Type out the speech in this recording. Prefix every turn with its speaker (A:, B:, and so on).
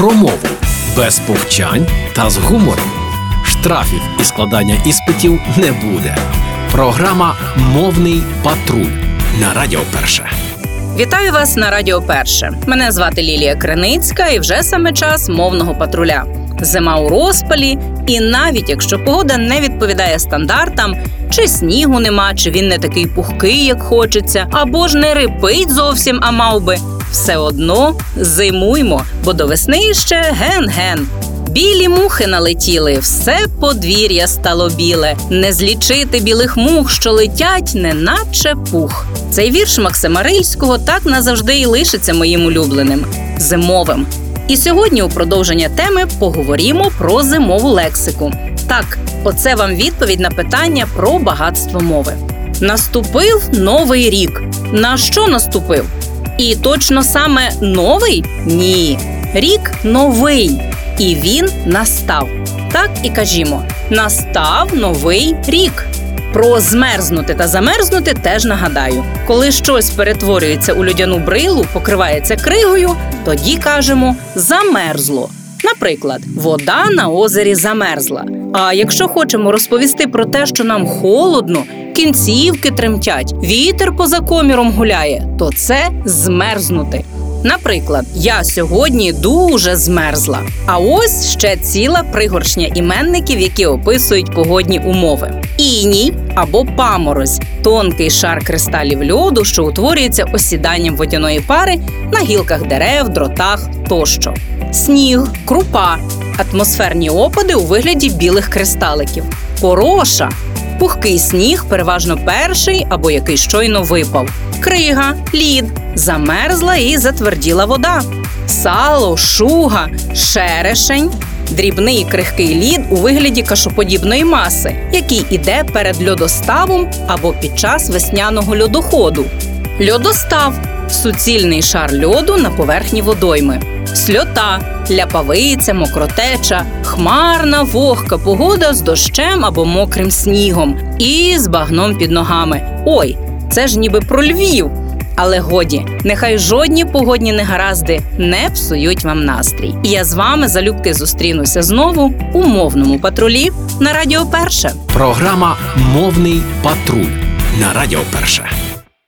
A: про мову без повчань та з гумором. Штрафів і складання іспитів не буде. Програма Мовний патруль на Радіо Перше.
B: Вітаю вас на Радіо Перше. Мене звати Лілія Криницька, і вже саме час мовного патруля. Зима у розпалі, і навіть якщо погода не відповідає стандартам, чи снігу нема, чи він не такий пухкий, як хочеться, або ж не рипить зовсім, а мав би, все одно зимуймо, бо до весни ще ген-ген. Білі мухи налетіли, все подвір'я стало біле. Не злічити білих мух, що летять, неначе пух. Цей вірш Максима Рильського так назавжди і лишиться моїм улюбленим зимовим. І сьогодні, у продовження теми, поговоримо про зимову лексику. Так, оце вам відповідь на питання про багатство мови. Наступив новий рік. На що наступив? І точно саме новий? Ні. Рік новий. І він настав. Так і кажімо: настав новий рік. Про змерзнути та замерзнути теж нагадаю. Коли щось перетворюється у людяну брилу, покривається кригою, тоді кажемо замерзло. Наприклад, вода на озері замерзла. А якщо хочемо розповісти про те, що нам холодно, кінцівки тремтять, вітер поза коміром гуляє, то це змерзнути. Наприклад, я сьогодні дуже змерзла. А ось ще ціла пригоршня іменників, які описують погодні умови: іній або паморозь. Тонкий шар кристалів льоду, що утворюється осіданням водяної пари на гілках дерев, дротах тощо. Сніг, крупа, атмосферні опади у вигляді білих кристаликів, пороша. Пухкий сніг, переважно перший або який щойно випав, крига, лід, замерзла і затверділа вода, сало, шуга, шерешень, дрібний крихкий лід у вигляді кашоподібної маси, який іде перед льодоставом або під час весняного льодоходу. Льодостав суцільний шар льоду на поверхні водойми, сльота, ляпавиця, мокротеча, хмарна вогка погода з дощем або мокрим снігом і з багном під ногами. Ой, це ж ніби про Львів. Але годі, нехай жодні погодні негаразди не псують вам настрій. І я з вами залюбки зустрінуся знову у мовному патрулі на Радіо Перше.
A: Програма Мовний патруль на Радіо Перше.